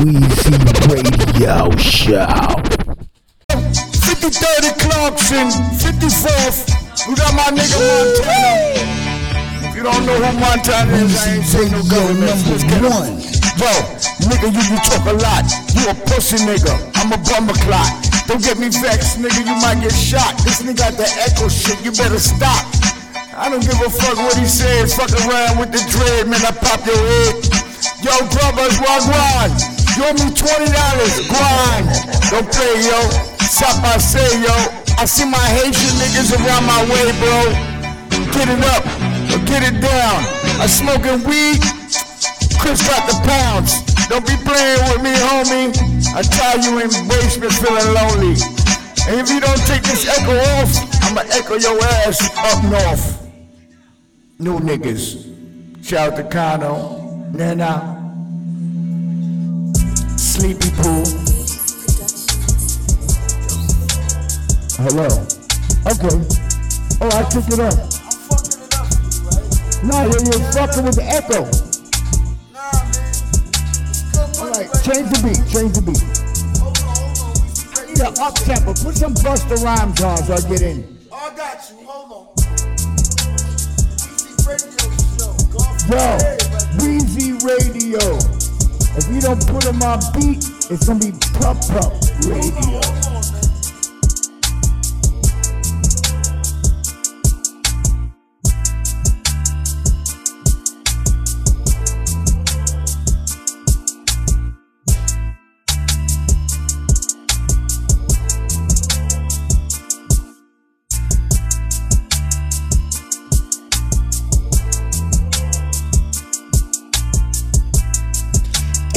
Weezy Radio Show. 53rd Clarkson, 54th. We got my nigga Montana. If you don't know who Montana is, I ain't saying no government. Him. one. Bro, nigga, you, you talk a lot. You a pussy nigga. I'm a bummer clot. Don't get me vexed, nigga. You might get shot. This nigga got the echo shit. You better stop. I don't give a fuck what he said. Fuck around with the dread, man. I pop your head. Yo, brothers, wagwan. Owe me twenty dollars. Grind. Don't play, yo. Stop, I say, yo. I see my Haitian niggas around my way, bro. Get it up or get it down. I'm smoking weed. Chris got the pounds. Don't be playing with me, homie. I tie you in basement feeling lonely. And if you don't take this echo off, I'ma echo your ass up north. New niggas. Shout out to Kano, Nana, Sleepy Pool. Hello. Okay. Oh, I took it up. No, you're, you're fucking with the echo. Alright, change the beat, change the beat. Yeah, up tempo. Put some Busta Rhymes on so I get in. I got you. Hold on. Easy radio show. Golf Yo, Day, Weezy Radio. If you don't put on beat, it's gonna be Pup Pup Radio.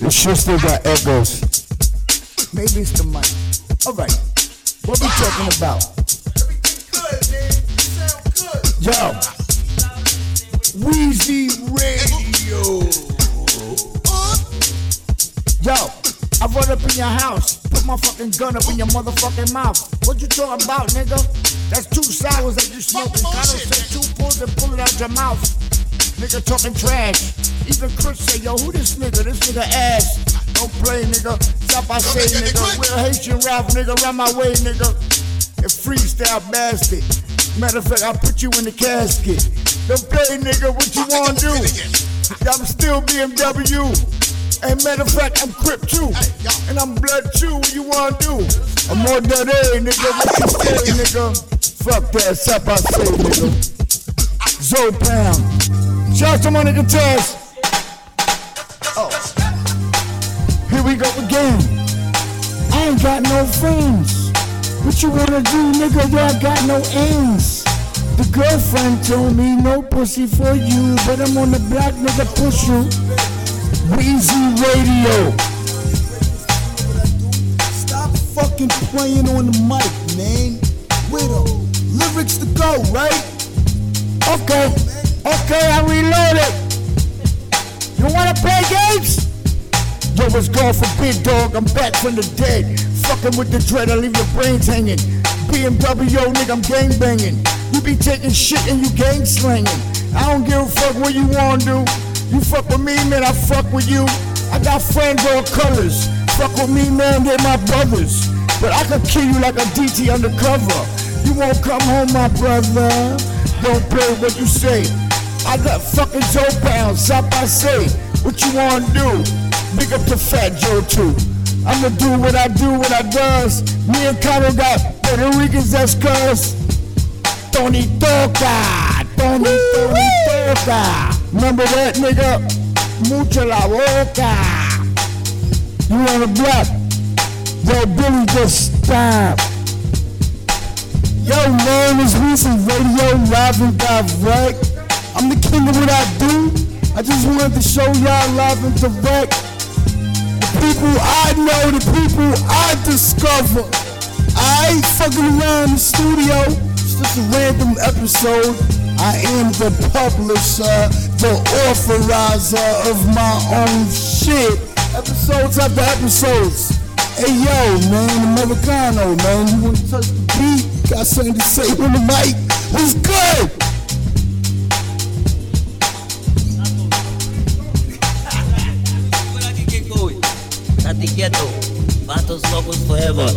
This shit still got echoes. Maybe it's the mic. Alright, what we talking about? Good, man. You sound good. Yo, Weezy Radio. Yo, I run up in your house, put my fucking gun up in your motherfucking mouth. What you talking about, nigga? That's two sours that you smoking. I don't say two pulls and pull it out your mouth. Nigga talking trash. Even Chris say, yo, who this nigga? This nigga ass. Don't play, nigga. Stop, I say, nigga. We're Haitian Ralph, nigga. Run my way, nigga. And freestyle bastard. Matter of fact, I'll put you in the casket. Don't play, nigga. What you wanna do? I'm still BMW. And matter of fact, I'm Crip too. And I'm Blood too. What you wanna do? I'm more that A, nigga. What you say, nigga? Fuck that. Stop, I say, nigga. Zoe Pound. Shout out to nigga Taz. Oh. Here we go again. I ain't got no friends. What you wanna do, nigga? Yeah, I got no ends. The girlfriend told me no pussy for you, but I'm on the block, nigga, push you. Weezy Radio. Stop fucking playing on the mic, man. Them. Lyrics to go, right? Okay, okay, I reloaded. You wanna play games? Yo, it's going for big dog. I'm back from the dead. Fucking with the dread, I leave your brains hanging. BMW, nigga, I'm gang banging. You be taking shit and you gang slanging. I don't give a fuck what you wanna do. You fuck with me, man, I fuck with you. I got friends all colors. Fuck with me, man, they're my brothers. But I could kill you like a DT undercover. You won't come home, my brother. Don't play what you say. I got fucking Joe pounds, up I say. What you wanna do? Big up to Fat Joe too. I'ma do what I do, what I does. Me and Carlo got Puerto Ricans that's cuz. Tony Toca, Tony, Tony Toca. Remember that nigga? Mucha la boca. You on the block? Yo, Billy just stop. Yo, man, it's Reese's Radio live and direct. I'm the king of what I do. I just wanted to show y'all live and direct. The people I know, the people I discover. I ain't fucking around the studio. It's just a random episode. I am the publisher, the authorizer of my own shit. Episodes after episodes. Hey yo, man, Americano, man. You wanna touch the beat? Got something to say on the mic? What's good? Estate quieto. Vatos locos forever.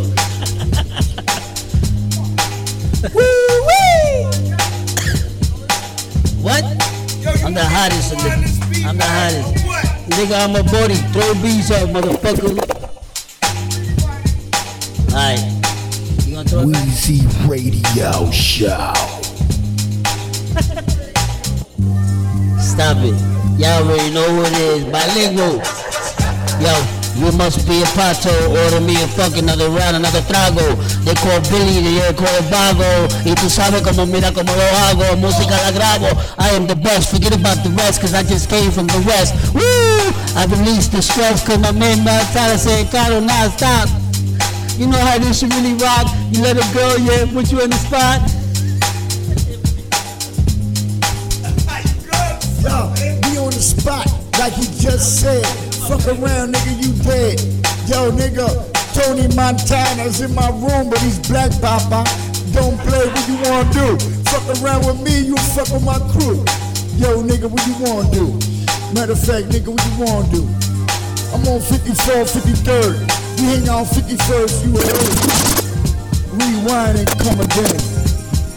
what? I'm the hottest. In the, I'm the hottest. Nigga, I'm a body. Throw beats up, motherfucker. Alright. You gonna throw? Weezy Radio Show. Stop it. Y'all already know who it is. Bilingual. Yo, you must be a pato. Order me a fucking another round, another trago. They call Billy, they call Vago. Y tú sabes como mira como lo hago. Música la grabo. I am the best. Forget about the rest, cause I just came from the west. Woo! I released the stress, cause my man Montana said, Caro, now stop. You know how this should really rock. You let it go, yeah, put you in the spot. Yo, be on the spot, like he just said. Fuck around, nigga, you dead. Yo, nigga, Tony Montana's in my room, but he's black, papa. Don't play what you wanna do. Fuck around with me, you fuck with my crew. Yo, nigga, what you wanna do? Matter of fact, nigga, what you wanna do? I'm on 54, 53rd. We hang on 51st, you heard. Rewind and come again.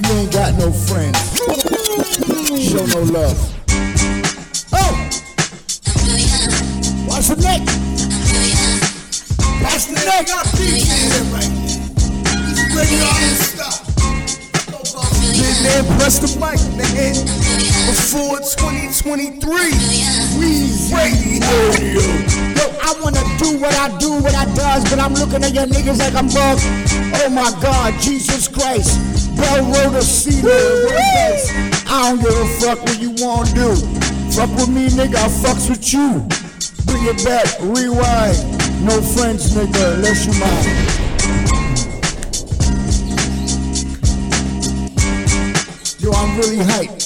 You ain't got no friends. Show no love. Oh! Watch the neck! Watch the neck! Got a beat in here right now. He's ready to stop. Big man, press the mic, man. Before 2023, Weezy Radio. Yo, I wanna do what I do, what I does, but I'm looking at your niggas like I'm bugged. Oh my God, Jesus Christ. Bell Road Cedar. I don't give a fuck what you wanna do. Fuck with me, nigga, I fucks with you. Bring it back, rewind. No friends, nigga, unless you mine. Yo, I'm really hyped.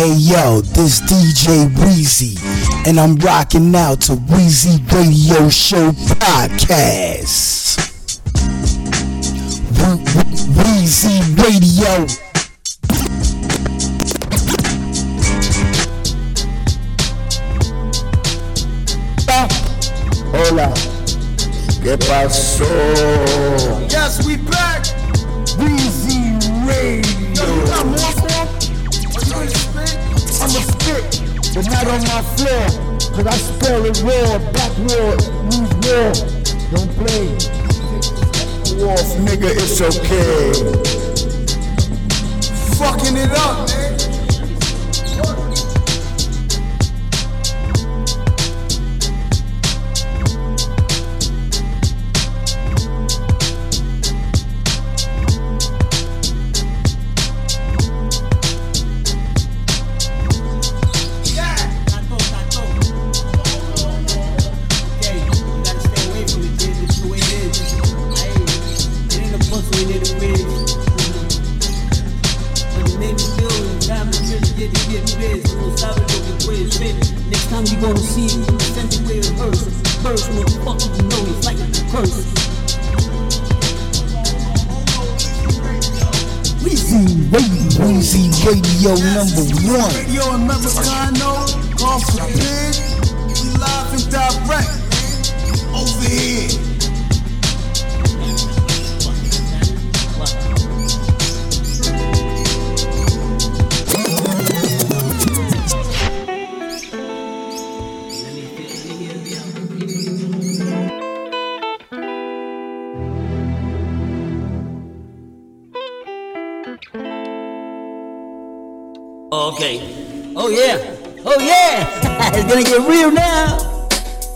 Hey yo, this DJ Weezy, and I'm rocking out to Weezy Radio Show Podcast. We- we- Weezy Radio. Hola. ¿Qué pasó? yes, we back. But not on my floor. Cause I spell it raw, backward, use war. Don't play. Wolf, nigga, it's okay. Fucking it up, man. First, motherfucker, you know it's like. Weezy Radio, Weezy Radio number one. Radio Americano, off the pin. We live and direct. Over here. Oh yeah. Oh yeah. it's gonna get real now.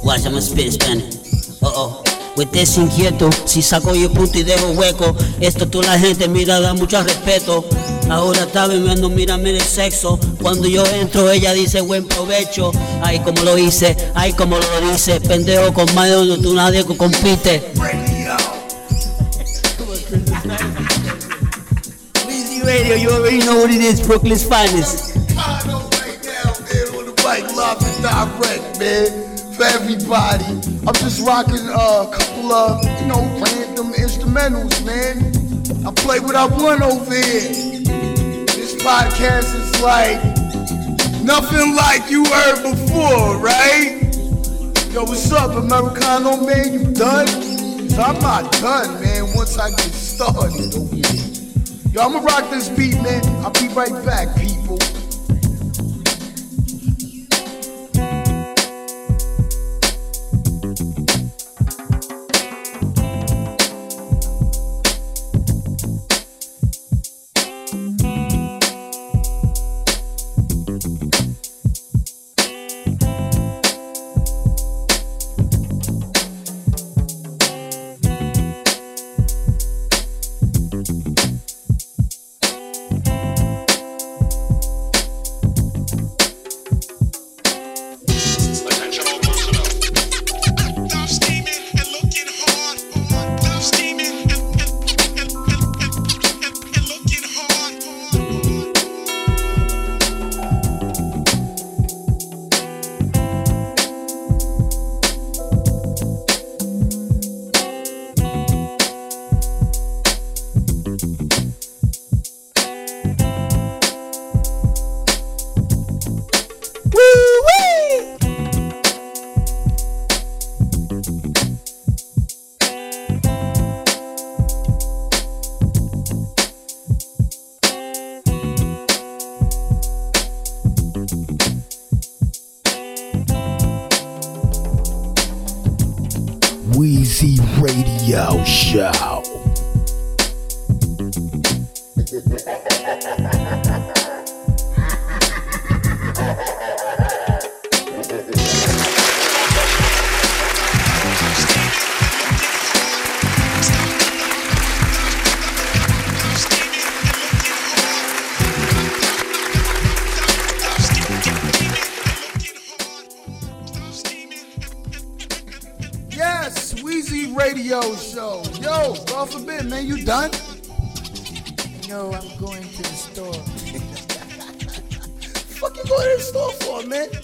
Watch, I'ma spit Spanish. Uh oh. With this inquieto, si saco yo punto y dejo hueco. Esto toda la gente mira, da mucho respeto. Ahora está bebiendo, mírame el sexo. Cuando yo entro, ella dice buen provecho. Ay, como lo hice, ay, como lo dice. Pendejo con más de donde tú nadie compite. Weezy Radio, you already know what it is, Brooklyn's finest. Direct, man. For everybody, I'm just rocking a couple of, you know, random instrumentals, man. I play what I want over here. This podcast is like nothing like you heard before, right? Yo, what's up, Americano, man? You done? 'Cause I'm not done, man, once I get started. Yo, I'ma rock this beat, man. I'll be right back, people.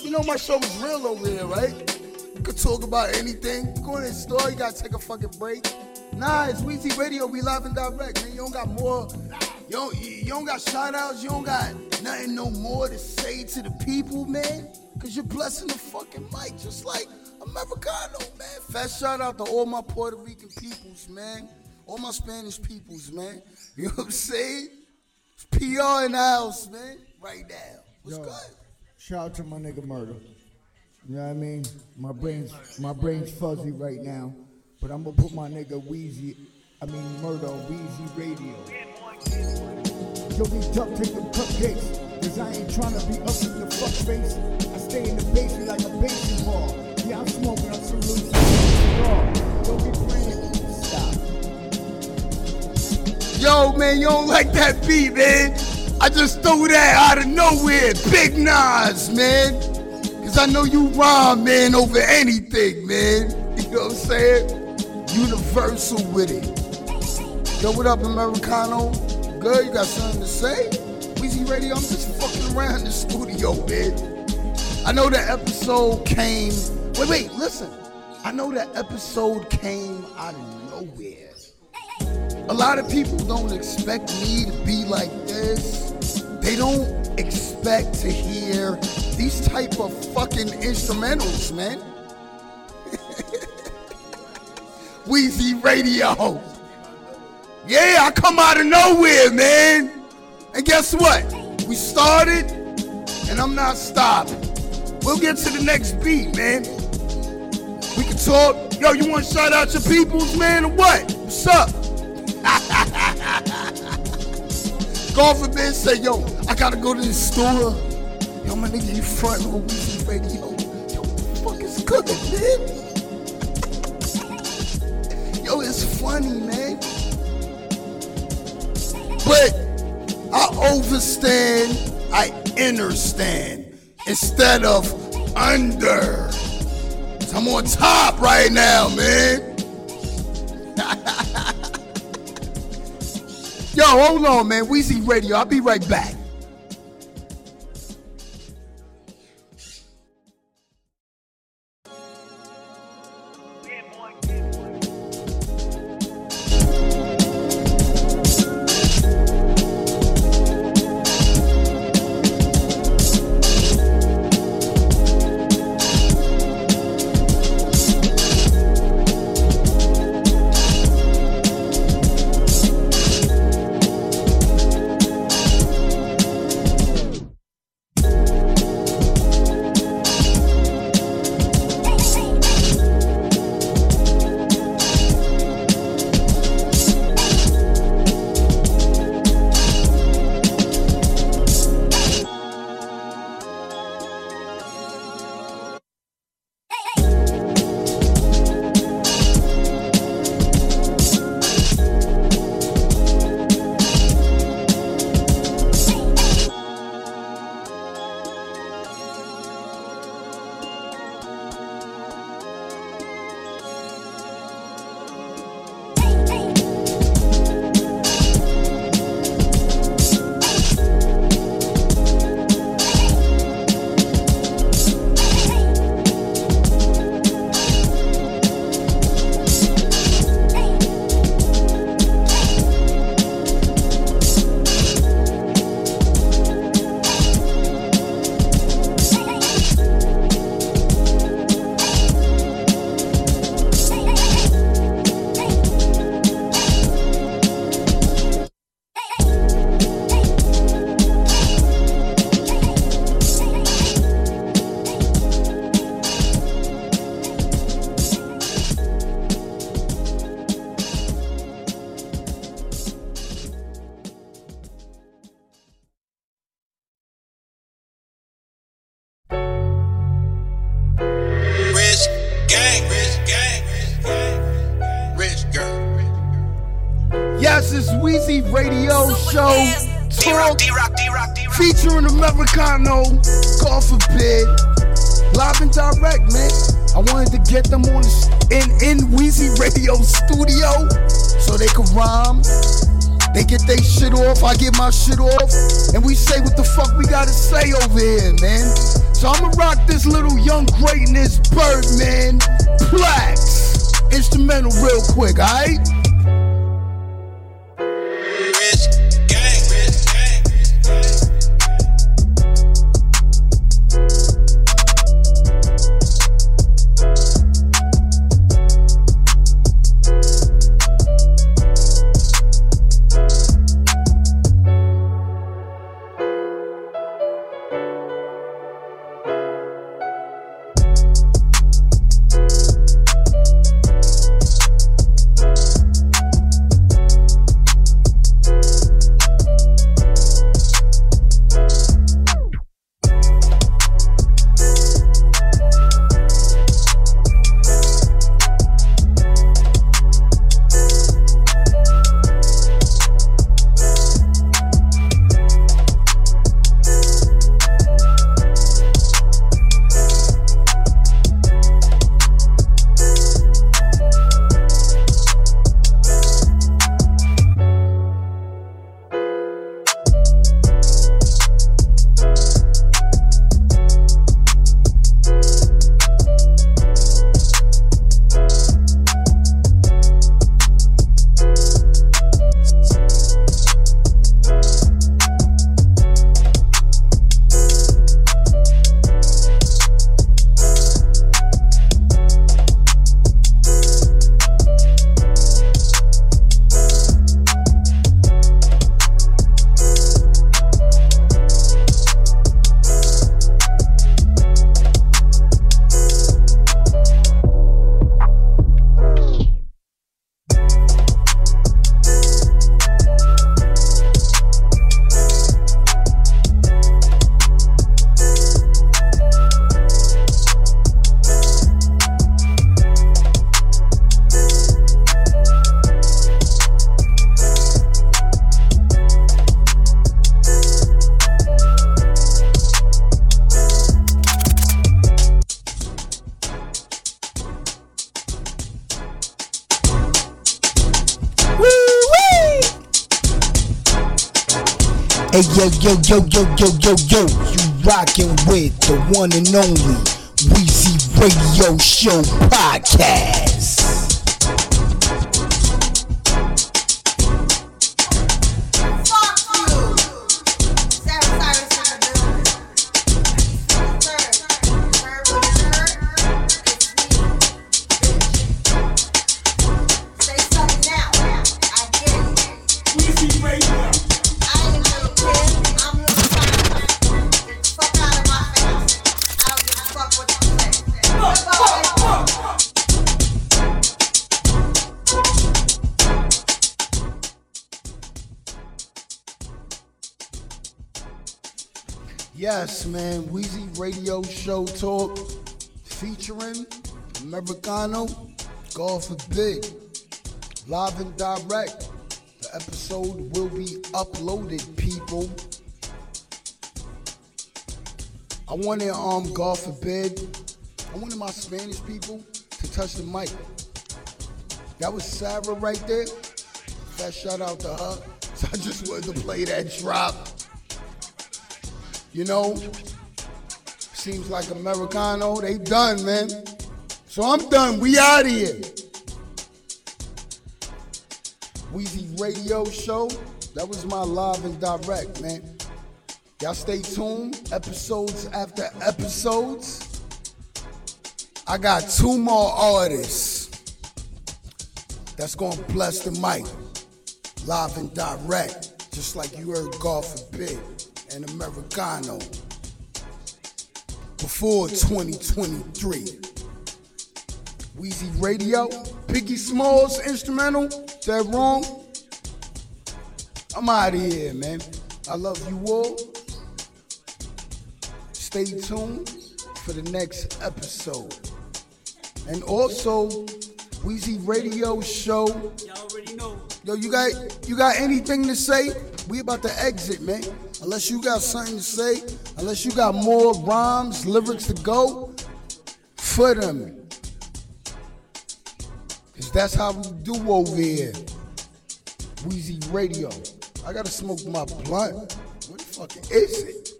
You know my show is real over here, right? You could talk about anything. Go in the store, you gotta take a fucking break. Nah, it's Wheezy Radio. We live and direct, man. You don't got more. You don't, you don't got shout outs. You don't got nothing no more to say to the people, man. Cause you're blessing the fucking mic just like Americano, man. Fast shout out to all my Puerto Rican peoples, man. All my Spanish peoples, man. You know what I'm saying? It's PR in the house, man. Right now. What's Yo. good? Shout out to my nigga Murder. You know what I mean? My brain's my brain's fuzzy right now, but I'm gonna put my nigga Wheezy, I mean Murder Wheezy Radio. Yo, we duck take them cupcakes, cause I ain't tryna be up in the fuck face. I stay in the basement like a baseball. Yeah, I'm smoking on some. Don't be playing. Stop. Yo, man, you don't like that beat, man. I just threw that out of nowhere. Big Nas, man. Cause I know you rhyme, man, over anything, man. You know what I'm saying? Universal with it. Yo, what up, Americano? Good, you got something to say? Weezy Radio, I'm just fucking around in the studio, man. I know that episode came. Wait, wait, listen. I know that episode came out of nowhere. A lot of people don't expect me to be like this. They don't expect to hear these type of fucking instrumentals, man. Wheezy Radio. Yeah, I come out of nowhere, man. And guess what? We started, and I'm not stopping. We'll get to the next beat, man. We can talk. Yo, you want to shout out your peoples, man, or what? What's up? God forbid, say, yo, I gotta go to the store. Yo, my nigga, you front on Weezy Radio. Yo, fuck is cooking, man? Yo, it's funny, man. But I overstand, I understand instead of under. I'm on top right now, man. Hold on, man. Weezy Radio. I'll be right back. D-Rock. featuring Americano. God forbid. Live and direct, man. I wanted to get them on in in Weezy Radio studio so they could rhyme. They get their shit off, I get my shit off, and we say what the fuck we gotta say over here, man. So I'ma rock this little young greatness Birdman Plax instrumental real quick, alright? Hey yo yo yo yo yo yo yo, you rockin' with the one and only Weezy Radio Show podcast. Yes, man. Wheezy Radio Show Talk featuring Americano, Golf God forbid. Live and direct. The episode will be uploaded, people. I wanted, um, God forbid, I wanted my Spanish people to touch the mic. That was Sarah right there. That shout out to her. So I just wanted to play that drop. You know, seems like Americano, they done, man. So I'm done. We out of here. Weezy Radio Show. That was my live and direct, man. Y'all stay tuned. Episodes after episodes. I got two more artists that's gonna bless the mic. Live and direct. Just like you heard God forbid and Americano. Before 2023. Wheezy Radio. Biggie Smalls instrumental. Is that wrong? I'm out of here, man. I love you all. Stay tuned for the next episode. And also, Weezy Radio Show. Y'all already know. Yo, you got you got anything to say? We about to exit, man. Unless you got something to say, unless you got more rhymes, lyrics to go, for them. Cause that's how we do over here. Wheezy Radio. I gotta smoke my blunt. What the fuck is it?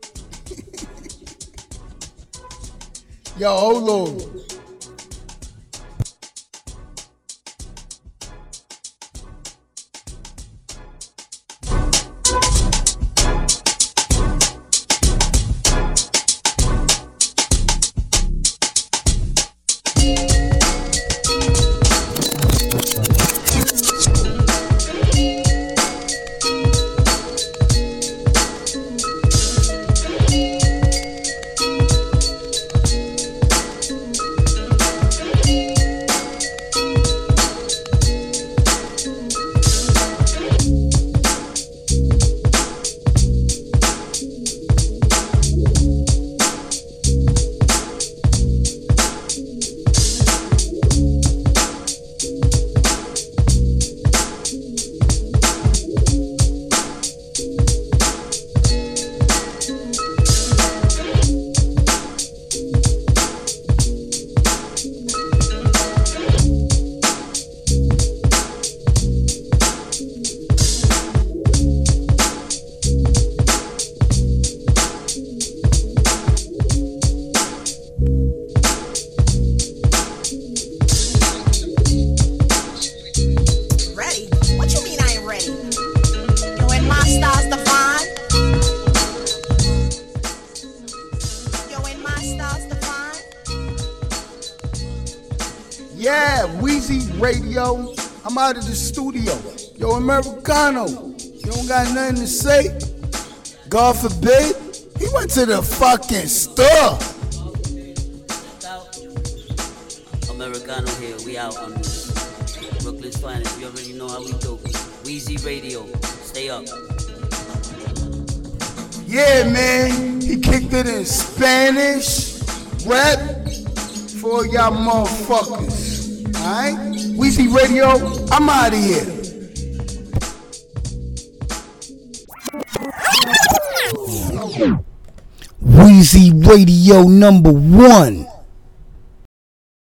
Yo, hold on. Yeah, Wheezy Radio. I'm out of the studio. Yo, Americano, you don't got nothing to say? God forbid. He went to the fucking store. Americano here. We out on this. Brooklyn's finest. You already know how we do. Wheezy Radio. Stay up. Yeah, man. He kicked it in Spanish. Rap for y'all motherfuckers. Alright? Wheezy Radio, I'm out of here. Weezy Radio number one.